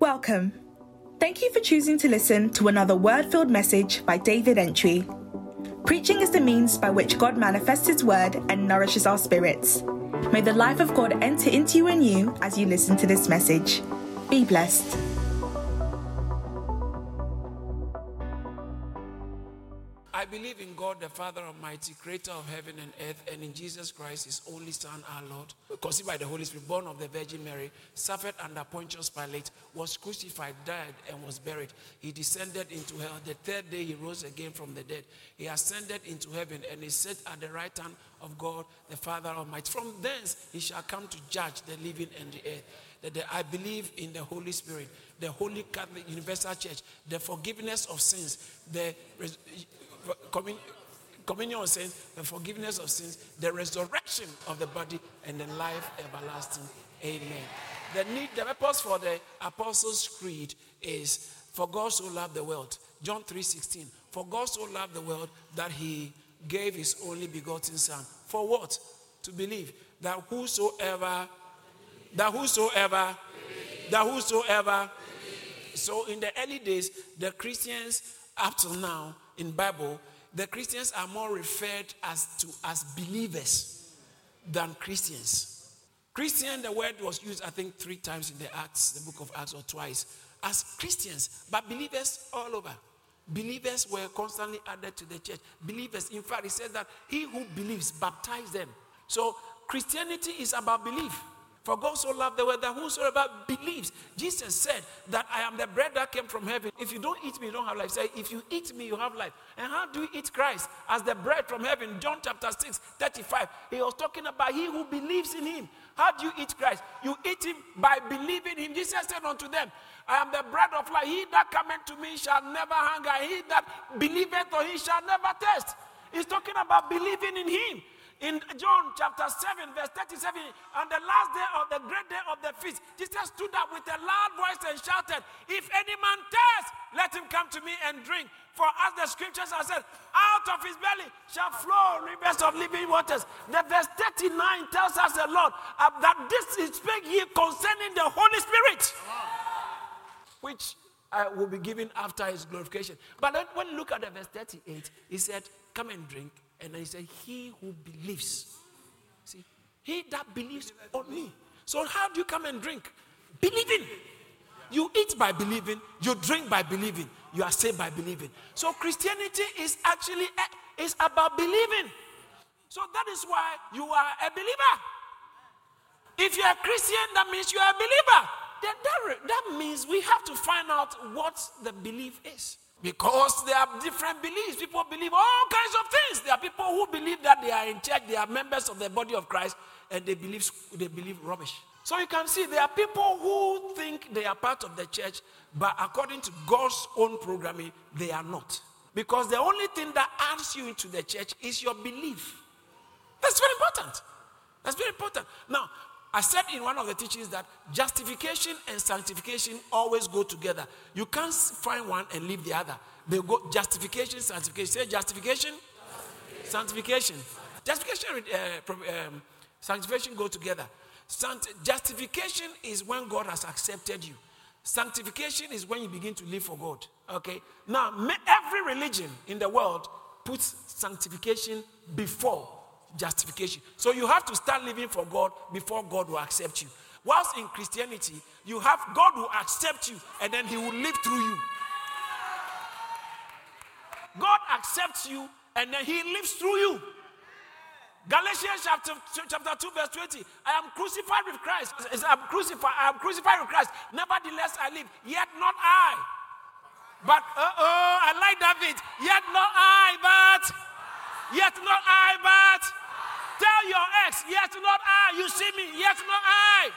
Welcome. Thank you for choosing to listen to another word filled message by David Antwi. Preaching is the means by which God manifests His word and nourishes our spirits. May the life of God enter into you and you as you listen to this message. Be blessed. Believe in God, the Father Almighty, creator of heaven and earth, and in Jesus Christ, his only Son, our Lord, conceived by the Holy Spirit, born of the Virgin Mary, suffered under Pontius Pilate, was crucified, died, and was buried. He descended into hell. The third day, he rose again from the dead. He ascended into heaven and is set at the right hand of God, the Father Almighty. From thence, he shall come to judge the living and the earth. That the- I believe in the Holy Spirit, the Holy Catholic Universal Church, the forgiveness of sins, the res- commun- communion of sins, the forgiveness of sins, the resurrection of the body, and the life everlasting. Amen. The need, the purpose for the Apostles' Creed is for God so loved the world. John 3:16. For God so loved the world that he gave his only begotten son. For what? To believe that whosoever, that whosoever, that whosoever so in the early days, the Christians up till now in Bible, the Christians are more referred as to as believers than Christians. Christian, the word was used, I think, three times in the Acts, the book of Acts, or twice, as Christians, but believers all over. Believers were constantly added to the church. Believers, in fact, it says that he who believes baptize them. So Christianity is about belief. For God so loved the world that whosoever believes. Jesus said that I am the bread that came from heaven. If you don't eat me, you don't have life. Say, if you eat me, you have life. And how do you eat Christ? As the bread from heaven. John chapter 6, 35. He was talking about he who believes in him. How do you eat Christ? You eat him by believing him. Jesus said unto them, I am the bread of life. He that cometh to me shall never hunger. He that believeth on him shall never thirst. He's talking about believing in him. In John chapter 7, verse 37, on the last day of the great day of the feast, Jesus stood up with a loud voice and shouted, If any man thirst, let him come to me and drink. For as the scriptures have said, out of his belly shall flow rivers of living waters. The verse 39 tells us a lot uh, that this is speak here concerning the Holy Spirit, which I will be given after his glorification. But when you look at the verse 38, he said, Come and drink. And he said, He who believes. See, he that believes on me. So, how do you come and drink? Believing. You eat by believing, you drink by believing, you are saved by believing. So, Christianity is actually is about believing. So, that is why you are a believer. If you're a Christian, that means you are a believer. Then that, that means we have to find out what the belief is. Because there are different beliefs. People believe all kinds of things. There are people who believe that they are in church, they are members of the body of Christ, and they believe they believe rubbish. So you can see there are people who think they are part of the church, but according to God's own programming, they are not. Because the only thing that adds you into the church is your belief. That's very important. That's very important. Now, I said in one of the teachings that justification and sanctification always go together. You can't find one and leave the other. They go justification, sanctification. Say justification, sanctification. Justification, um, sanctification go together. Justification is when God has accepted you. Sanctification is when you begin to live for God. Okay. Now, every religion in the world puts sanctification before justification. So you have to start living for God before God will accept you. Whilst in Christianity, you have God will accept you and then He will live through you. God accepts you and then He lives through you. Galatians chapter, chapter 2, verse 20. I am crucified with Christ. I'm crucified. I am crucified with Christ. Nevertheless, I live. Yet not I. But uh oh, I like bit. Yet not I, but yet not I, but ex, yet not I. You see me, yet not I.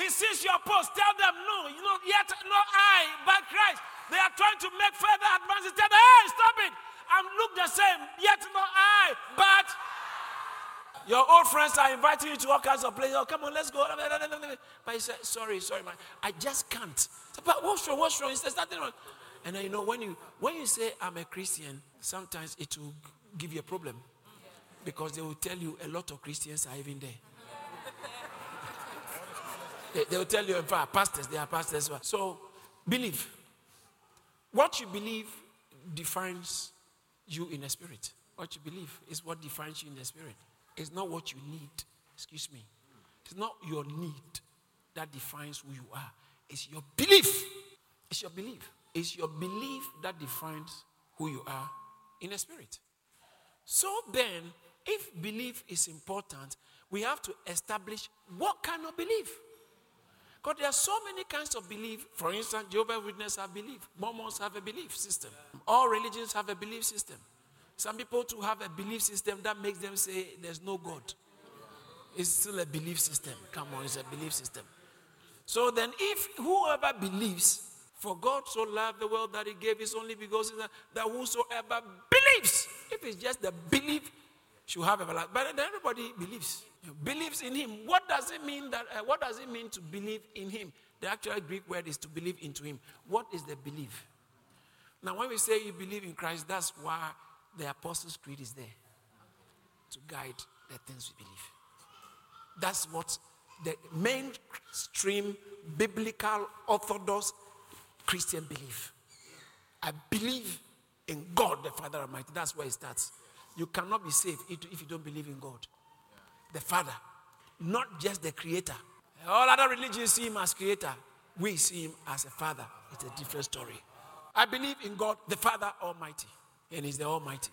He sees your post. Tell them no, you know, yet not I, but Christ. They are trying to make further advances. Tell them, hey, stop it. I look the same, yet not I, but your old friends are inviting you to all kinds of places. Oh, come on, let's go. But he said, sorry, sorry, man. I just can't. But what's wrong? What's wrong? He says, nothing wrong. And then, you know, when you when you say I'm a Christian, sometimes it will give you a problem. Because they will tell you a lot of Christians are even there. They, they will tell you, pastors, they are pastors. So, believe. What you believe defines you in the spirit. What you believe is what defines you in the spirit. It's not what you need. Excuse me. It's not your need that defines who you are. It's your belief. It's your belief. It's your belief that defines who you are in the spirit. So then, if belief is important, we have to establish what kind of belief. Because there are so many kinds of belief. For instance, Jehovah's Witnesses have belief. Mormons have a belief system. All religions have a belief system. Some people to have a belief system that makes them say there's no God. It's still a belief system. Come on, it's a belief system. So then, if whoever believes, for God so loved the world that he gave his only because that whosoever believes, if it's just the belief, should have everlasting. But everybody believes. Believes in him. What does it mean that uh, what does it mean to believe in him? The actual Greek word is to believe into him. What is the belief? Now, when we say you believe in Christ, that's why the Apostles' Creed is there to guide the things we believe. That's what the mainstream biblical orthodox Christian belief. I believe in God, the Father Almighty. That's where it starts. You cannot be saved if you don't believe in God, the Father, not just the Creator. All other religions see Him as Creator. We see Him as a Father. It's a different story. I believe in God, the Father Almighty, and He's the Almighty.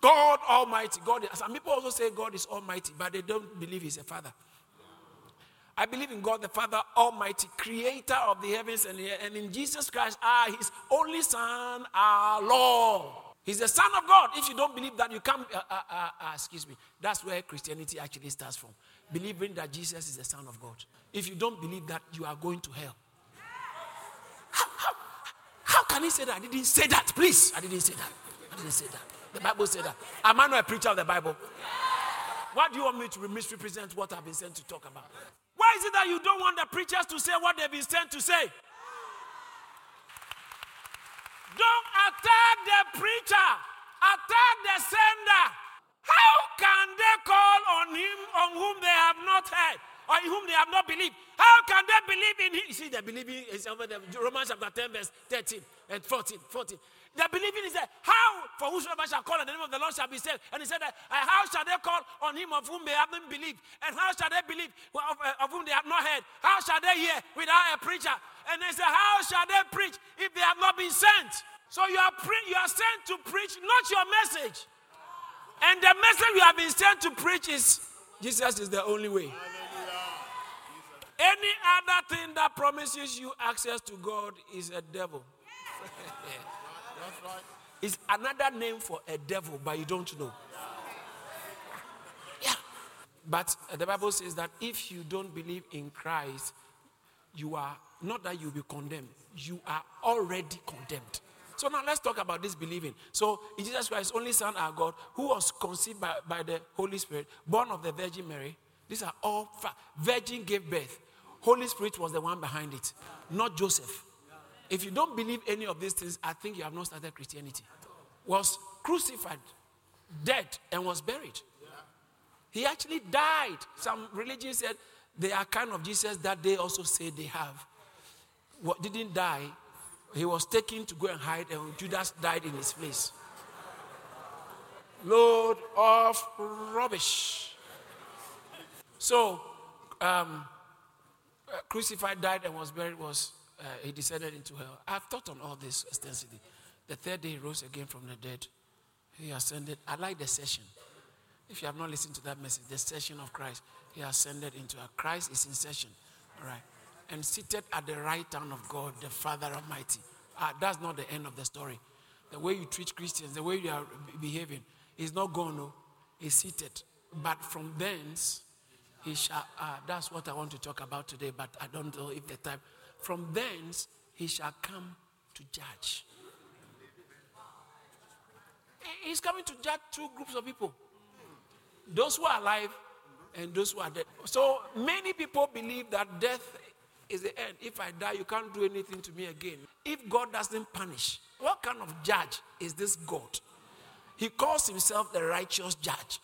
God Almighty. God. Some people also say God is Almighty, but they don't believe He's a Father. I believe in God the Father Almighty, creator of the heavens and the earth, and in Jesus Christ, our His only Son, our Lord. He's the Son of God. If you don't believe that, you can't, uh, uh, uh, uh, excuse me, that's where Christianity actually starts from. Believing that Jesus is the Son of God. If you don't believe that, you are going to hell. How, how, how can he say that? I didn't say that, please. I didn't say that. I didn't say that. The Bible said that. Am I not a preacher of the Bible? Why do you want me to misrepresent what I've been sent to talk about? Why is it that you don't want the preachers to say what they've been sent to say? Don't attack the preacher, attack the sender. How can they call on him on whom they have not heard? or in whom they have not believed. How can they believe in him? You see, they believing is over there. Romans chapter 10, verse 13 and 14. 14. They're believing is that how for whosoever shall call on the name of the Lord shall be saved. And he said that uh, how shall they call on him of whom they haven't believed? And how shall they believe of, uh, of whom they have not heard? How shall they hear without a preacher? And they say, How shall they preach if they have not been sent? So you are pre- you are sent to preach, not your message. And the message you have been sent to preach is Jesus is the only way. Any other thing that promises you access to God is a devil. Right. It's another name for a devil, but you don't know. Yeah. But uh, the Bible says that if you don't believe in Christ, you are not that you'll be condemned, you are already condemned. So now let's talk about this believing. So Jesus Christ, only Son, our God, who was conceived by, by the Holy Spirit, born of the Virgin Mary. These are all fa- virgin gave birth. Holy Spirit was the one behind it, not Joseph. If you don't believe any of these things, I think you have not started Christianity. Was crucified, dead, and was buried. He actually died. Some religions said they are kind of Jesus that they also say they have. What didn't die, he was taken to go and hide, and Judas died in his place. Load of rubbish. So, um, crucified, died, and was buried was uh, he descended into hell. I've thought on all this extensively. The third day he rose again from the dead. He ascended. I like the session. If you have not listened to that message, the session of Christ, he ascended into a Christ is in session. All right. And seated at the right hand of God, the Father Almighty. Uh, that's not the end of the story. The way you treat Christians, the way you are behaving, is not gone, no. He's seated. But from thence, he shall, uh, that's what I want to talk about today, but I don't know if the time. From thence he shall come to judge. He's coming to judge two groups of people those who are alive and those who are dead. So many people believe that death is the end. If I die, you can't do anything to me again. If God doesn't punish, what kind of judge is this God? He calls himself the righteous judge.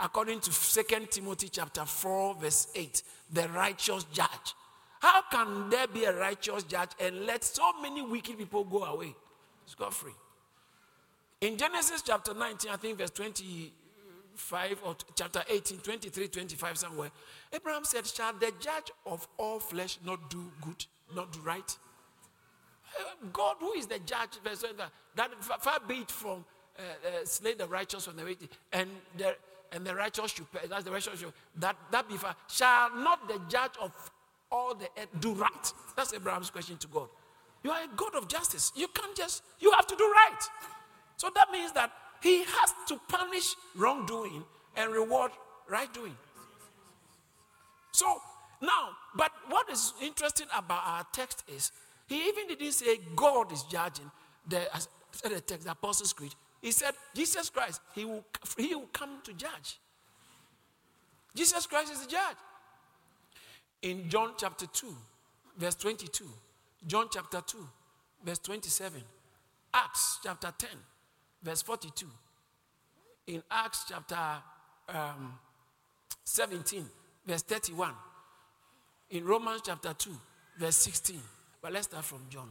according to Second Timothy chapter 4, verse 8, the righteous judge. How can there be a righteous judge and let so many wicked people go away? Scot free. In Genesis chapter 19, I think verse 25 or chapter 18, 23, 25, somewhere, Abraham said, Shall the judge of all flesh not do good, not do right? Uh, God, who is the judge, verse that far be it from uh, uh, slay the righteous from the wicked, and the and the righteous should. That's the righteous should, that that be far. Shall not the judge of all the earth do right? That's Abraham's question to God. You are a God of justice. You can't just, you have to do right. So that means that he has to punish wrongdoing and reward right doing. So now, but what is interesting about our text is he even didn't say God is judging the, the text, the Apostles' Creed. He said Jesus Christ, he will, he will come to judge. Jesus Christ is the judge. In John chapter 2, verse 22, John chapter 2, verse 27. Acts chapter 10, verse 42. In Acts chapter um, 17, verse 31. In Romans chapter 2, verse 16. But let's start from John.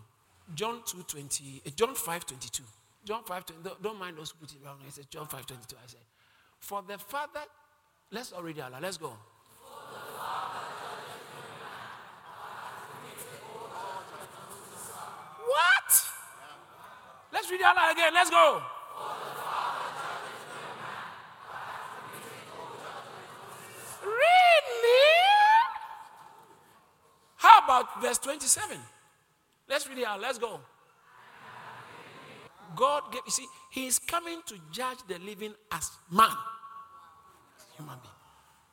John 2, 20, uh, John 5, 22. John 5, 20, don't, don't mind those who put it wrong. I said John 5, 22. I said, For the Father, let's already Allah, let's go. Read again. Let's go. Really? How about verse 27? Let's read it out. Let's go. God gave, you see, He is coming to judge the living as man. Human being.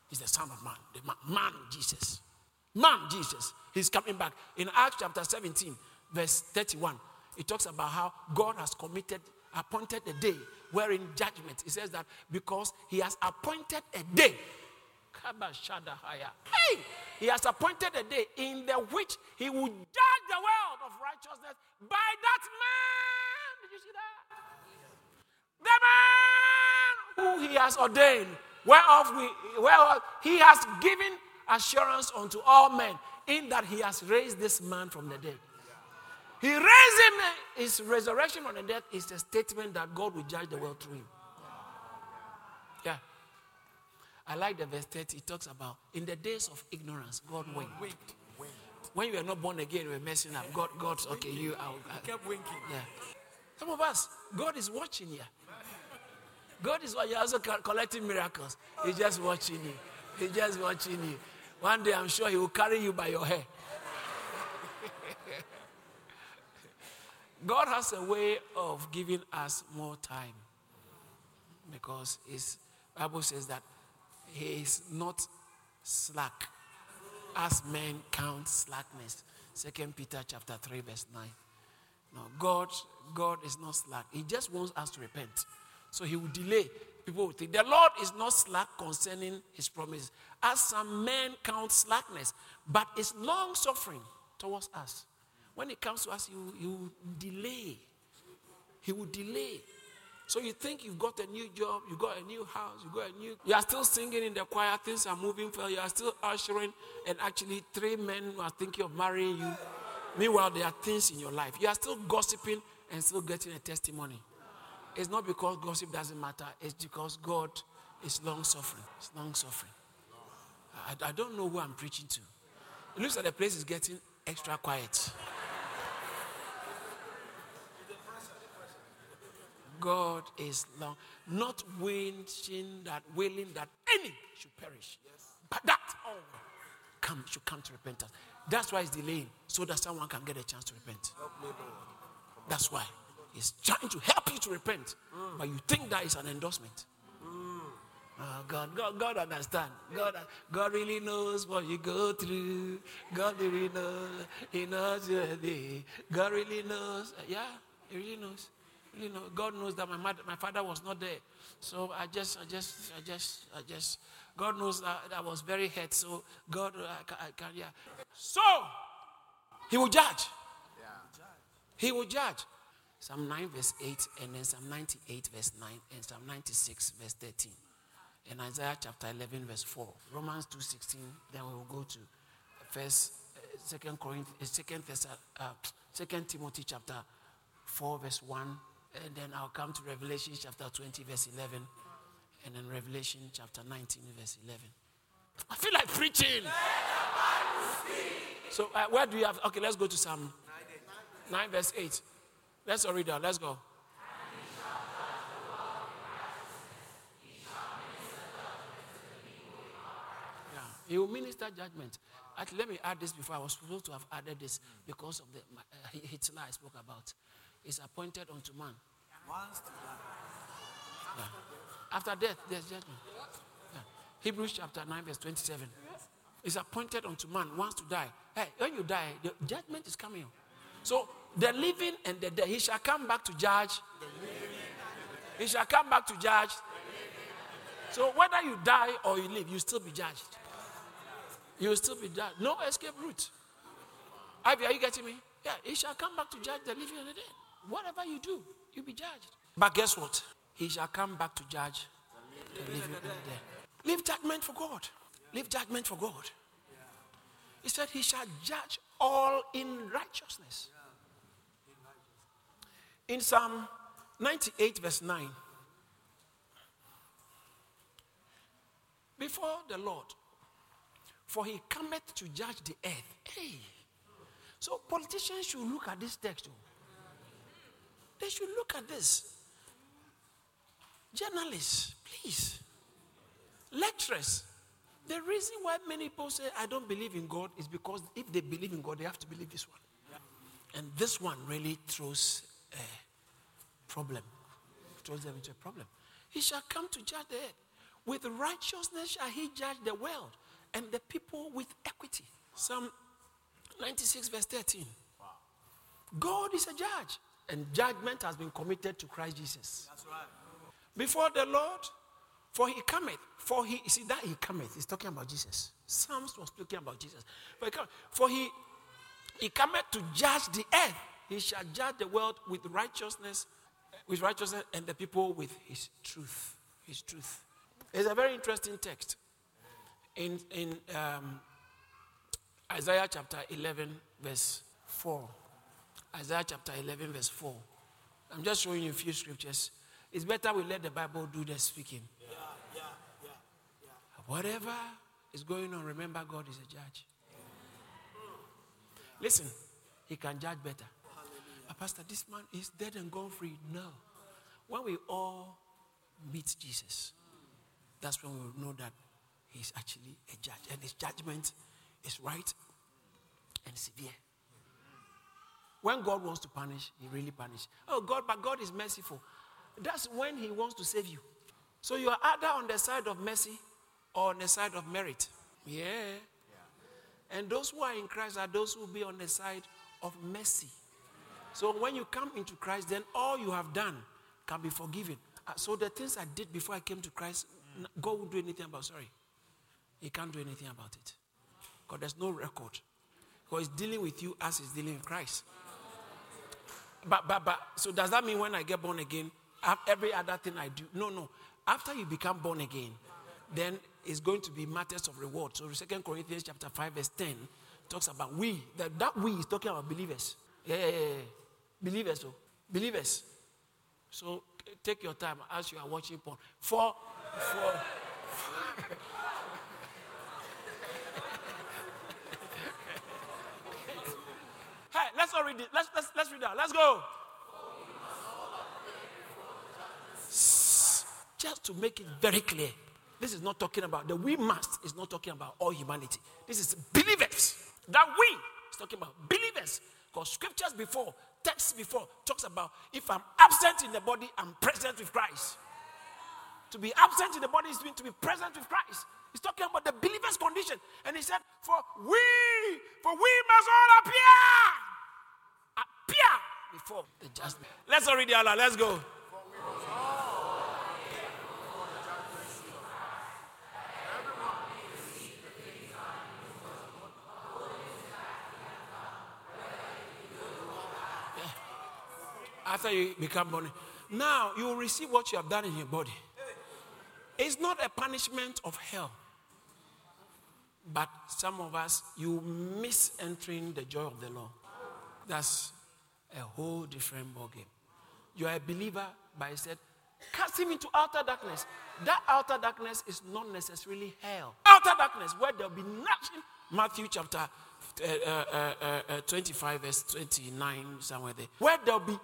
He's the Son of Man. The man, man Jesus. Man Jesus. He's coming back. In Acts chapter 17, verse 31 it talks about how God has committed, appointed a day wherein judgment. It says that because he has appointed a day. Hey, he has appointed a day in the which he will judge the world of righteousness by that man. Did you see that? The man who he has ordained, whereof we, whereof he has given assurance unto all men, in that he has raised this man from the dead. He raised him. His resurrection on the death is a statement that God will judge the world through him. Yeah. I like the verse 30. It talks about in the days of ignorance, God winked. When you were not born again, you were messing up. God, God's okay. You, I, kept winking. Yeah. Some of us, God is watching you. God is watching. You're also collecting miracles. He's just watching you. He's just watching you. One day, I'm sure He will carry you by your hair. God has a way of giving us more time because his Bible says that he is not slack as men count slackness. Second Peter chapter 3, verse 9. No, God, God is not slack. He just wants us to repent. So he will delay. People will think the Lord is not slack concerning his promises, as some men count slackness, but is long suffering towards us. When it comes to us, he will delay. He will delay. So you think you've got a new job, you got a new house, you got a new. You are still singing in the choir, things are moving well. You are still ushering, and actually three men are thinking of marrying you. Meanwhile, there are things in your life. You are still gossiping and still getting a testimony. It's not because gossip doesn't matter. It's because God is long suffering. It's long suffering. I, I don't know who I'm preaching to. It looks like the place is getting extra quiet. God is long, not wishing that, willing that any should perish, yes. but that all come should come to repentance. That's why he's delaying, so that someone can get a chance to repent. That's why he's trying to help you to repent, mm. but you think that is an endorsement. Mm. Oh, God, God, God understand. God, God really knows what you go through. God really knows. He knows your day. God really knows. Yeah, He really knows you know, God knows that my mother, my father was not there. So I just, I just, I just, I just, God knows that I was very hurt. So God, I can, I can yeah. So He will judge. Yeah. He will judge. Psalm 9, verse 8, and then Psalm 98, verse 9, and Psalm 96, verse 13. in Isaiah chapter 11, verse 4. Romans 2.16, then we will go to first, uh, second Corinthians, second, uh, second Timothy chapter 4, verse 1. And then I'll come to Revelation chapter 20, verse 11. And then Revelation chapter 19, verse 11. I feel like preaching. So uh, where do you have? Okay, let's go to Psalm 9, verse 8. Let's read that. Let's go. Yeah, he will minister judgment. Actually, let me add this before I was supposed to have added this because of the uh, Hitler I spoke about. Is appointed unto man. Yeah. After death, there's judgment. Yeah. Hebrews chapter 9, verse 27. It's appointed unto man once to die. Hey, when you die, the judgment is coming. So the living and the dead, he shall come back to judge. He shall come back to judge. So whether you die or you live, you still be judged. You will still be judged. No escape route. Ivy, are you getting me? Yeah, he shall come back to judge the living and the dead. Whatever you do, you'll be judged. But guess what? He shall come back to judge the living and dead. Leave judgment for God. Leave judgment for God. He said, He shall judge all in righteousness. In Psalm 98, verse 9, before the Lord, for he cometh to judge the earth. Hey. So politicians should look at this text. Too. They should look at this. Journalists, please. Lecturers. The reason why many people say, I don't believe in God is because if they believe in God, they have to believe this one. And this one really throws a problem, throws them into a problem. He shall come to judge the earth. With righteousness shall he judge the world and the people with equity. Psalm 96, verse 13. God is a judge, and judgment has been committed to Christ Jesus. That's right. Before the Lord, for he cometh. For he, see that he cometh. He's talking about Jesus. Psalms was talking about Jesus. For he, for he, he cometh to judge the earth. He shall judge the world with righteousness, with righteousness, and the people with his truth. His truth. It's a very interesting text. In in um, Isaiah chapter 11, verse 4. Isaiah chapter 11, verse 4. I'm just showing you a few scriptures. It's better we let the Bible do the speaking. Whatever is going on, remember God is a judge. Listen, he can judge better. But Pastor, this man is dead and gone free. No. When we all meet Jesus, that's when we will know that he's actually a judge. And his judgment is right and severe. When God wants to punish, he really punishes. Oh, God, but God is merciful. That's when he wants to save you. So you are either on the side of mercy or on the side of merit. Yeah. And those who are in Christ are those who will be on the side of mercy. So when you come into Christ, then all you have done can be forgiven. Uh, so the things I did before I came to Christ, God won't do anything about. Sorry, He can't do anything about it. Because there's no record. Because He's dealing with you as He's dealing with Christ. But but but so does that mean when I get born again, every other thing I do? No, no. After you become born again, then it's going to be matters of reward. So Second Corinthians chapter 5, verse 10 talks about we. That, that we is talking about believers. Yeah, yeah, yeah. Believers, so believers. So take your time as you are watching porn. For, for hey, let's all read it. Let's, let's, let's read that. Let's go. Just to make it very clear. This is not talking about the we must, is not talking about all humanity. This is believers. That we is talking about believers. Because scriptures before, texts before, talks about if I'm absent in the body, I'm present with Christ. To be absent in the body is to be present with Christ. He's talking about the believer's condition. And he said, For we, for we must all appear. Before the judgment. Let's all read the Allah. Let's go. after you become born. Now you will receive what you have done in your body. It's not a punishment of hell. But some of us, you miss entering the joy of the Lord. That's a whole different ballgame. You are a believer, but he said, cast him into outer darkness. That outer darkness is not necessarily hell. Outer darkness, where there'll be nothing. Matthew chapter uh, uh, uh, uh 25, verse 29, somewhere there. Where there'll be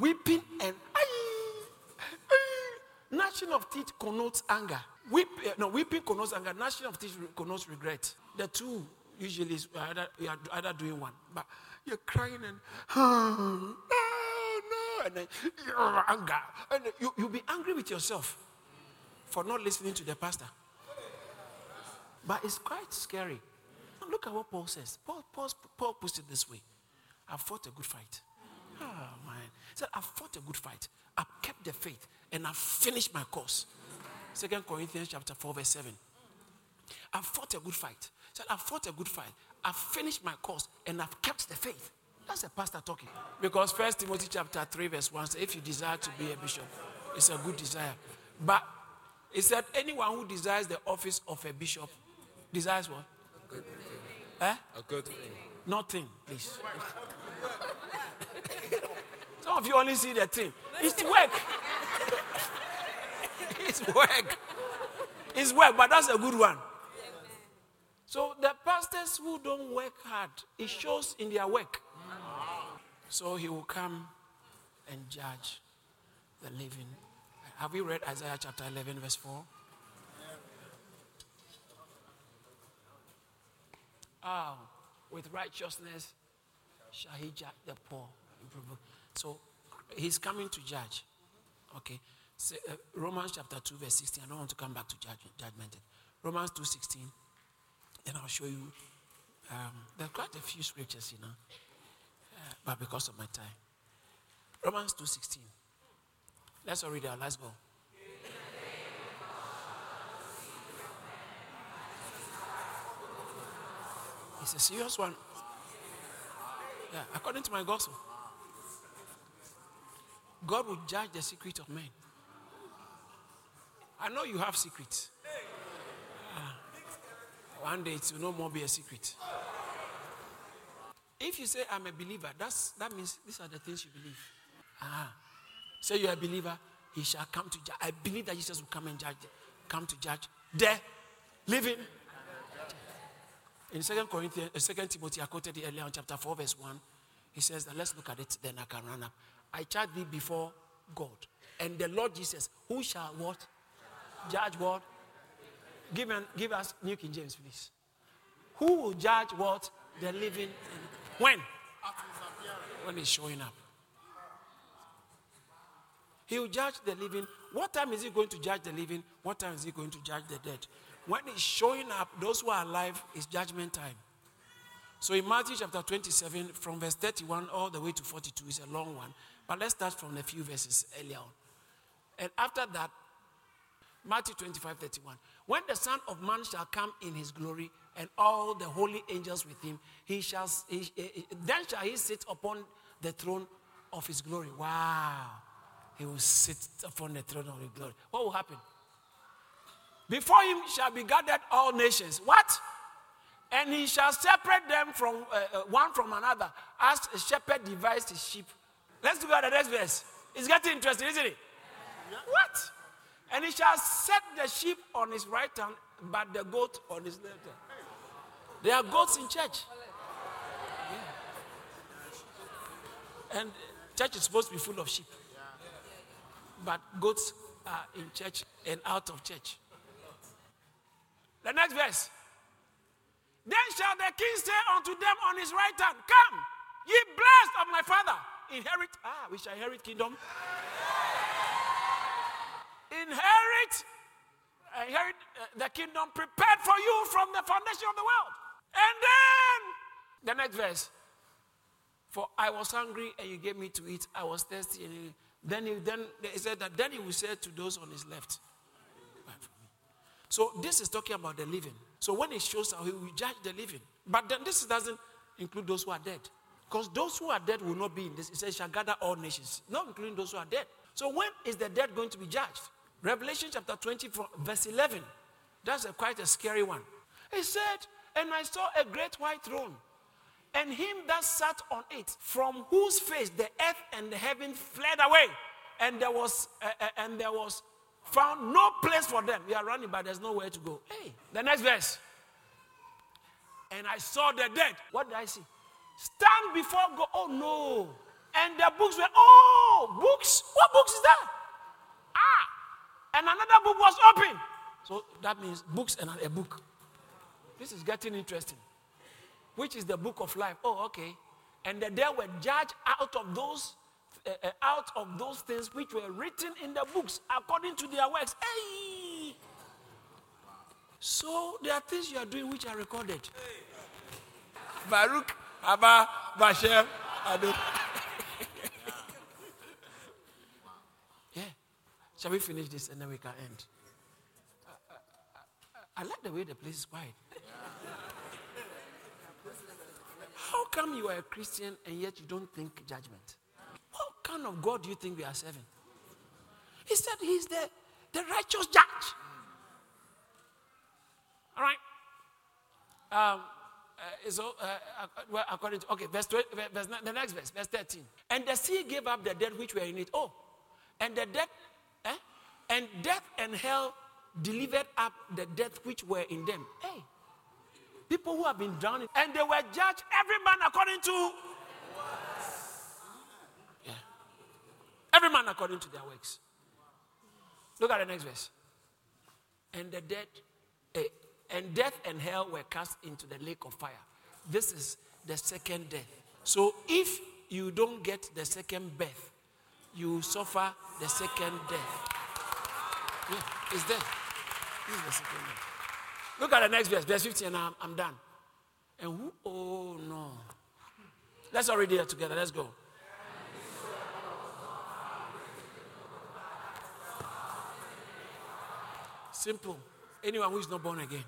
weeping and gnashing of teeth connotes anger. Weep, uh, no, weeping connotes anger. Gnashing of teeth connotes regret. The two usually either, you are either doing one, but you're crying and ah, oh, no, and then you're anger, and you you'll be angry with yourself for not listening to the pastor. But it's quite scary. Look at what Paul says. Paul, Paul, Paul puts it this way: "I've fought a good fight." Oh man, he said, "I've fought a good fight. I've kept the faith, and I've finished my course." Second Corinthians chapter four, verse seven. I've fought a good fight. Said, I've fought a good fight. I've finished my course and I've kept the faith. That's a pastor talking. Because First Timothy chapter 3, verse 1 says, if you desire to be a bishop, it's a good desire. But it said, anyone who desires the office of a bishop desires what? A good thing. Eh? A good thing. Nothing, please. Some of you only see the thing. It's work. it's work. It's work, but that's a good one. So the pastors who don't work hard, it shows in their work. So he will come and judge the living. Have you read Isaiah chapter 11, verse 4? Oh, with righteousness shall he judge the poor. So he's coming to judge. Okay. So, uh, Romans chapter 2, verse 16. I don't want to come back to judgment. Romans 2, 16. Then I'll show you. Um, there are quite a few scriptures, you know, uh, but because of my time. Romans 2.16. Let's all read. Let's go. It's a serious one. Yeah, according to my gospel. God will judge the secret of men. I know you have secrets. One day it will no more be a secret. If you say I'm a believer, that's that means these are the things you believe. Ah. Say you're a believer, he shall come to judge. I believe that Jesus will come and judge, come to judge the living. In Second Corinthians, uh, Second Timothy, I quoted it earlier on chapter 4, verse 1. He says that let's look at it, then I can run up. I charge thee before God and the Lord Jesus, who shall what? Judge what? Give, an, give us New King James, please. Who will judge what? The living. When? When he's showing up. He will judge the living. What time is he going to judge the living? What time is he going to judge the dead? When he's showing up, those who are alive, is judgment time. So in Matthew chapter 27, from verse 31 all the way to 42, is a long one. But let's start from a few verses earlier on. And after that, Matthew 25, 31. When the Son of Man shall come in his glory and all the holy angels with him, he shall, he, he, then shall he sit upon the throne of his glory. Wow. He will sit upon the throne of his glory. What will happen? Before him shall be gathered all nations. What? And he shall separate them from uh, uh, one from another, as a shepherd divides his sheep. Let's look at the next verse. It's getting interesting, isn't it? What? And he shall set the sheep on his right hand, but the goat on his left hand. There are goats in church. Yeah. And church is supposed to be full of sheep. But goats are in church and out of church. The next verse. Then shall the king say unto them on his right hand, Come, ye blessed of my father, inherit. Ah, we shall inherit kingdom inherit, inherit uh, the kingdom prepared for you from the foundation of the world. And then, the next verse. For I was hungry and you gave me to eat. I was thirsty and you, then he then he said that then he will say to those on his left. So this is talking about the living. So when he shows how he will judge the living. But then this doesn't include those who are dead. Because those who are dead will not be in this. It says, shall gather all nations, not including those who are dead. So when is the dead going to be judged? Revelation chapter 24, verse 11. That's a, quite a scary one. He said, And I saw a great white throne, and him that sat on it, from whose face the earth and the heaven fled away, and there was uh, uh, and there was found no place for them. We are running, but there's nowhere to go. Hey, the next verse. And I saw the dead. What did I see? Stand before God. Oh no. And the books were, oh, books? What books is that? Ah. And another book was open. So that means books and a book. This is getting interesting. Which is the book of life? Oh, okay. And the dead were judged out of those uh, out of those things which were written in the books according to their works. Hey! So there are things you are doing which are recorded. Baruch, Abba, Bashem, Ado. yeah. Shall we finish this and then we can end? I, I, I like the way the place is quiet. How come you are a Christian and yet you don't think judgment? What kind of God do you think we are serving? He said he's the, the righteous judge. All right. Um, uh, so, uh, well, according to, okay, verse, 12, verse, the next verse, verse 13. And the sea gave up the dead which were in it. Oh, and the death, eh? and death and hell delivered up the death which were in them. Hey, people who have been drowned, and they were judged, every man according to Yeah. Every man according to their works. Look at the next verse. And the dead, eh, and death and hell were cast into the lake of fire. This is the second death. So if you don't get the second birth, you suffer the second death. Yeah, it's there. This is the second death. Look at the next verse, verse 15, and I'm, I'm done. And who? Oh no. Let's all read it together. Let's go. Simple. Anyone who is not born again.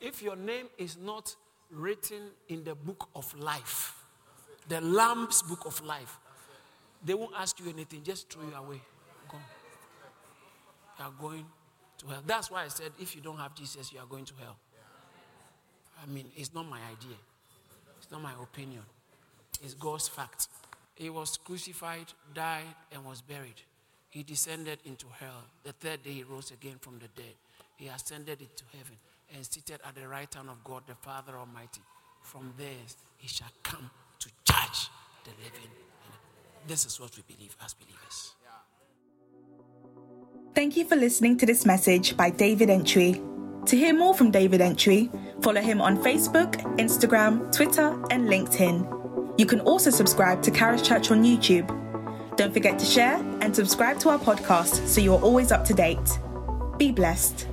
If your name is not written in the book of life, the Lamb's book of life, they won't ask you anything, just throw you away. Go. You are going to hell. That's why I said if you don't have Jesus, you are going to hell. I mean, it's not my idea, it's not my opinion, it's God's fact. He was crucified, died, and was buried. He descended into hell. The third day he rose again from the dead. He ascended into heaven and seated at the right hand of God the Father Almighty. From there he shall come to judge the living. This is what we believe as believers. Thank you for listening to this message by David Antwi. To hear more from David Antwi, follow him on Facebook, Instagram, Twitter, and LinkedIn. You can also subscribe to Charis Church on YouTube don't forget to share and subscribe to our podcast so you're always up to date. Be blessed.